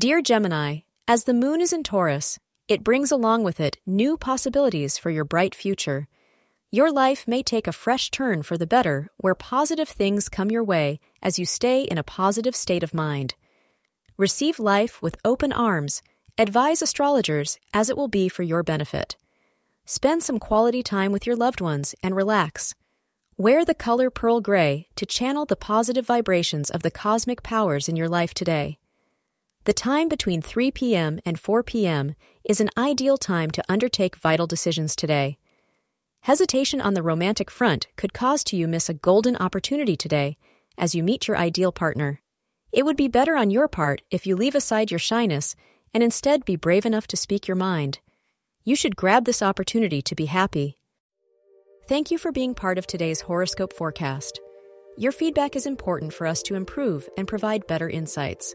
Dear Gemini, as the moon is in Taurus, it brings along with it new possibilities for your bright future. Your life may take a fresh turn for the better where positive things come your way as you stay in a positive state of mind. Receive life with open arms. Advise astrologers as it will be for your benefit. Spend some quality time with your loved ones and relax. Wear the color pearl gray to channel the positive vibrations of the cosmic powers in your life today. The time between 3 p.m. and 4 p.m. is an ideal time to undertake vital decisions today. Hesitation on the romantic front could cause to you miss a golden opportunity today as you meet your ideal partner. It would be better on your part if you leave aside your shyness and instead be brave enough to speak your mind. You should grab this opportunity to be happy. Thank you for being part of today's horoscope forecast. Your feedback is important for us to improve and provide better insights.